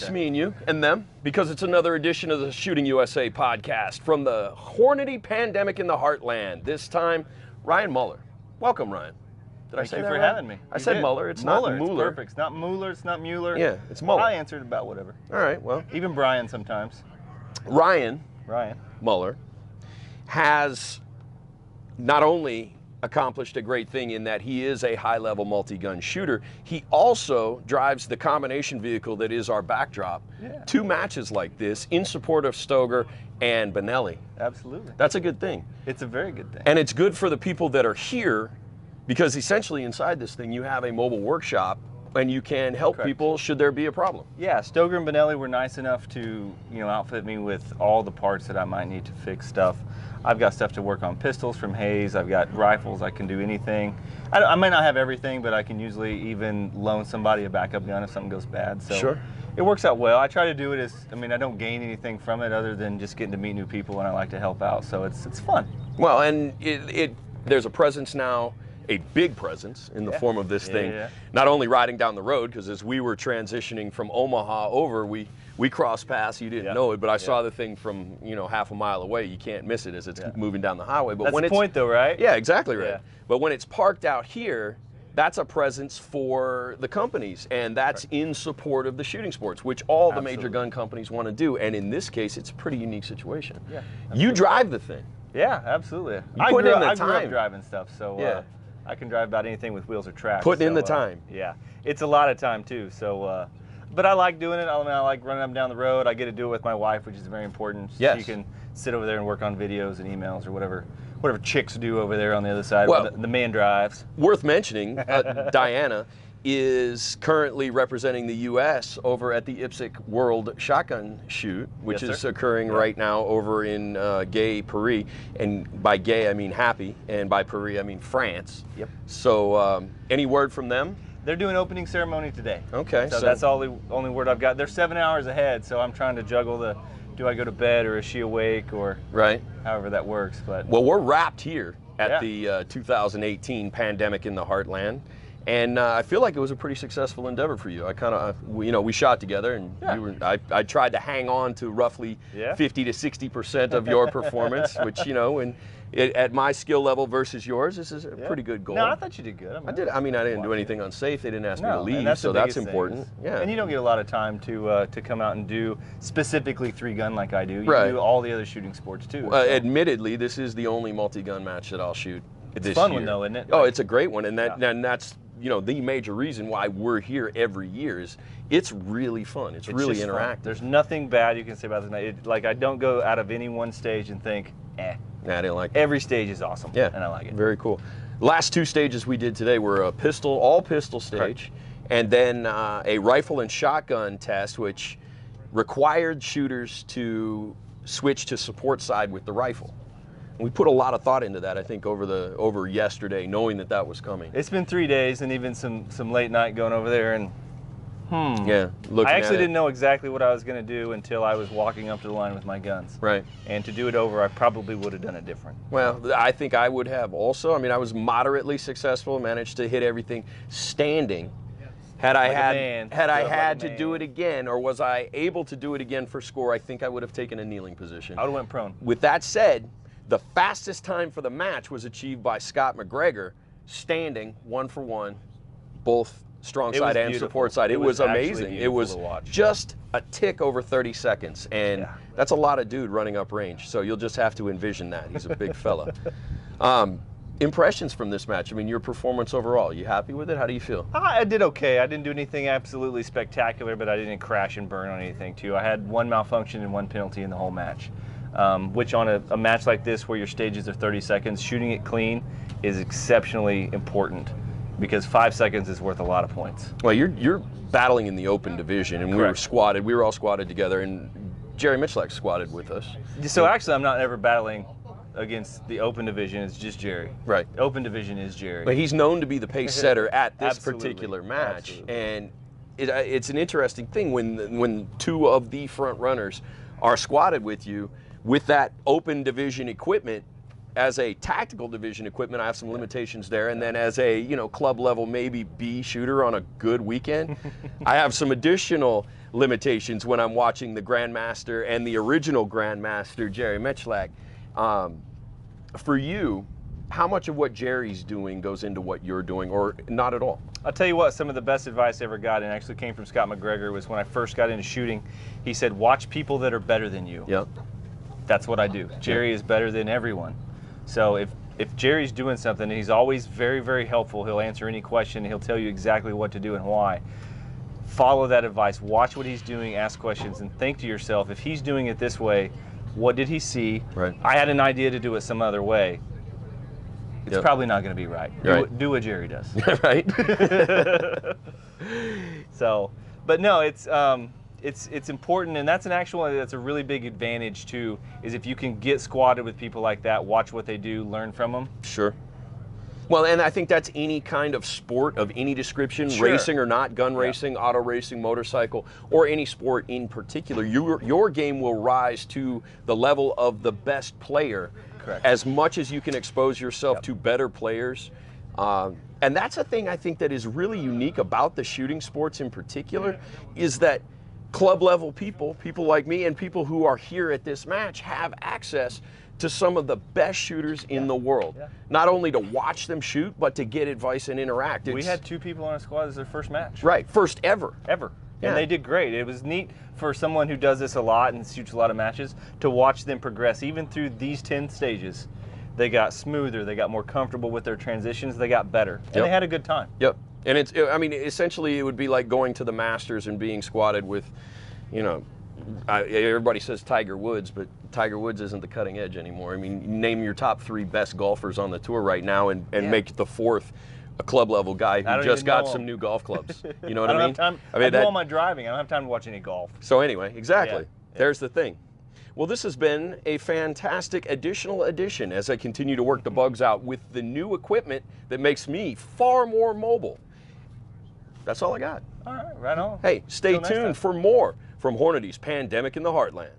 just me and you and them because it's another edition of the Shooting USA podcast from the Hornady Pandemonium in the heartland. This time, Ryan Muller. Welcome, Ryan. Did I Thank say you that for right? having me. I You said did. Muller. It's Muller. not It's Mueller. perfect. It's not Mueller. It's not Mueller. Yeah, it's Muller. I answered about whatever. All right. Well, Even Brian sometimes. Ryan Ryan. Muller has not only accomplished a great thing in that he is a high level multi gun shooter, he also drives the combination vehicle that is our backdrop. Yeah. Two matches like this in support of Stoeger and Benelli. Absolutely. That's a good thing. It's a very good thing. And it's good for the people that are here because essentially inside this thing you have a mobile workshop and you can help Correct. people should there be a problem. yeah, Stoeger and Benelli were nice enough to, you know, outfit me with all the parts that I might need to fix stuff. I've got stuff to work on pistols from Hayes. I've got rifles. I can do anything. I, I may not have everything, but I can usually even loan somebody a backup gun if something goes bad. So Sure. it works out well. I try to do it as I mean, I don't gain anything from it other than just getting to meet new people, and I like to help out. So it's it's fun. Well, and it, it there's a presence now, a big presence in the Yeah. form of this Yeah, thing. yeah. Not only riding down the road, because as we were transitioning from Omaha over, we we crossed paths. You didn't know it, but I saw the thing from you know half a mile away. You can't miss it as it's moving down the highway. But That's when the it's point, though, right? yeah, exactly right. But when it's parked out here. That's a presence for the companies, and that's in support of the shooting sports, which all the major gun companies want to do. And in this case, it's a pretty unique situation. Yeah, you drive the thing. Yeah, absolutely. You I put grew, in up- the I grew time. up driving stuff, so Yeah. uh, I can drive about anything with wheels or tracks. Putting in so, the uh, time. yeah, it's a lot of time too. So, uh, but I like doing it. I mean, I like running up and down the road. I get to do it with my wife, which is very important. Yes. She can sit over there and work on videos and emails or whatever, whatever chicks do over there on the other side. Well- the, the man drives. worth mentioning, uh, Dianna is currently representing the U.S. over at the IPSC World Shotgun Shoot, which Yes, is sir. occurring Yeah. right now over in uh, Gay, Paris. And by gay, I mean happy, and by Paris, I mean France. Yep. So, um, any word from them? They're doing opening ceremony today. Okay. So, that's all the only word I've got. They're seven hours ahead, so I'm trying to juggle the. Do I go to bed or is she awake or Right. however that works? But Well, we're wrapped here at Yeah. the uh, 2018 Pandemonium in the heartland. And uh, I feel like it was a pretty successful endeavor for you. I kind of, uh, you know, we shot together, and Yeah. you were, I, I tried to hang on to roughly Yeah. 50 to 60 percent of your performance, which you know, and it, at my skill level versus yours, this is a Yeah. pretty good goal. No, I thought you did good. I did. I mean, I didn't do anything unsafe. They didn't ask me to leave, that's so that's important. thing. Yeah. And you don't get a lot of time to uh, to come out and do specifically three gun like I do. You Right. do all the other shooting sports too. Uh, so- admittedly, this is the only multi-gun match that I'll shoot it's this fun year. one, though, isn't it? Oh, Like- it's a great one, and that Yeah. and that's you know the major reason why we're here every year is it's really fun. It's, It's really just fun. interactive. There's nothing bad you can say about this night. It, like I don't go out of any one stage and think, eh. Nah, I didn't like. it. Every stage is awesome. Yeah, and I like it. Very cool. Last two stages we did today were a pistol, all pistol stage, and then uh, a rifle and shotgun test, which required shooters to switch to support side with the rifle. We put a lot of thought into that, I think, over the over yesterday, knowing that that was coming. It's been three days and even some some late night going over there and. Hmm. Yeah, looking I actually didn't know exactly what I was going to do until I was walking up to the line with my guns. Right. And to do it over, I probably would have done it different. Well, I think I would have also. I mean, I was moderately successful, managed to hit everything standing. Had I Like had man. had I up like had to do it again, or was I able to do it again for score? I think I would have taken a kneeling position. I would have went prone. With that said, the fastest time for the match was achieved by Scott McGregor, standing one for one, both strong It side and beautiful. support side. It, It was, was amazing. It was just a tick over 30 seconds, and Yeah. that's a lot of dude running up range. So you'll just have to envision that. He's a big fella. Um, impressions from this match. I mean, your performance overall. You happy with it? How do you feel? I I did okay. I didn't do anything absolutely spectacular, but I didn't crash and burn on anything too. I had one malfunction and one penalty in the whole match, um, which on a, a match like this where your stages are 30 seconds, shooting it clean is exceptionally important because five seconds is worth a lot of points. Well, you're you're battling in the open division, and we were squatted. We were all squatted together, and Jerry Miculek squatted with us. So actually, I'm not ever battling against the open division. It's just Jerry. Right. Open division is Jerry. But he's known to be the pace setter at this Absolutely. particular match, Absolutely. and it, uh, it's an interesting thing when when two of the front runners are squatted with you with that open division equipment. as a tactical division equipment, I have some limitations there, and then as a you know club level maybe B shooter on a good weekend, I have some additional limitations when I'm watching the Grandmaster and the original Grandmaster Jerry Miculek. Um, for you, how much of what Jerry's doing goes into what you're doing, or not at all? I'll tell you what, some of the best advice I ever got, and actually came from Scott McGregor, was when I first got into shooting. He said, Watch people that are better than you. Yep. That's what I do. Jerry is better than everyone. So if, if Jerry's doing something, he's always very, very helpful. He'll answer any question, he'll tell you exactly what to do and why. Follow that advice, watch what he's doing, ask questions, and think to yourself, if he's doing it this way, what did he see? Right. I had an idea to do it some other way. It's Yep. probably not going to be right. Do, Right. what- do what Jerry does. right. So, but no, it's um, it's it's important, and that's an actual that's a really big advantage too. Is if you can get squatted with people like that, watch what they do, learn from them. Sure. Well, and I think that's any kind of sport of any description, Sure. racing or not, gun racing, auto racing, motorcycle, or any sport in particular. Your your game will rise to the level of the best player. Correct. As much as you can expose yourself to better players. Um, and that's a thing I think that is really unique about the shooting sports in particular, is that club level people, people like me, and people who are here at this match have access to some of the best shooters in the world. Yeah. Not only to watch them shoot, but to get advice and interact. We had two people on our squad as their first match. right first ever. Ever. Yeah. And they did great. It was neat for someone who does this a lot and shoots a lot of matches to watch them progress. Even through these 10 stages, they got smoother, they got more comfortable with their transitions, they got better. And Yep. they had a good time. Yep. And it's, I mean, essentially, it would be like going to the Masters and being squatted with, you know, I, everybody says Tiger Woods, but Tiger Woods isn't the cutting edge anymore. I mean, name your top three best golfers on the tour right now and, and Yeah. make the fourth a club level guy who just got some new golf clubs. You know what I I, don't mean? have time. I I, do that, all my driving. I don't have time to watch any golf. so anyway, exactly. Yeah. There's the thing. Well, this has been a fantastic additional addition as I continue to work the bugs out with the new equipment that makes me far more mobile. That's all I got. All right, right on. Hey, stay time. tuned for more from Hornady's Pandemonium in the Heartland.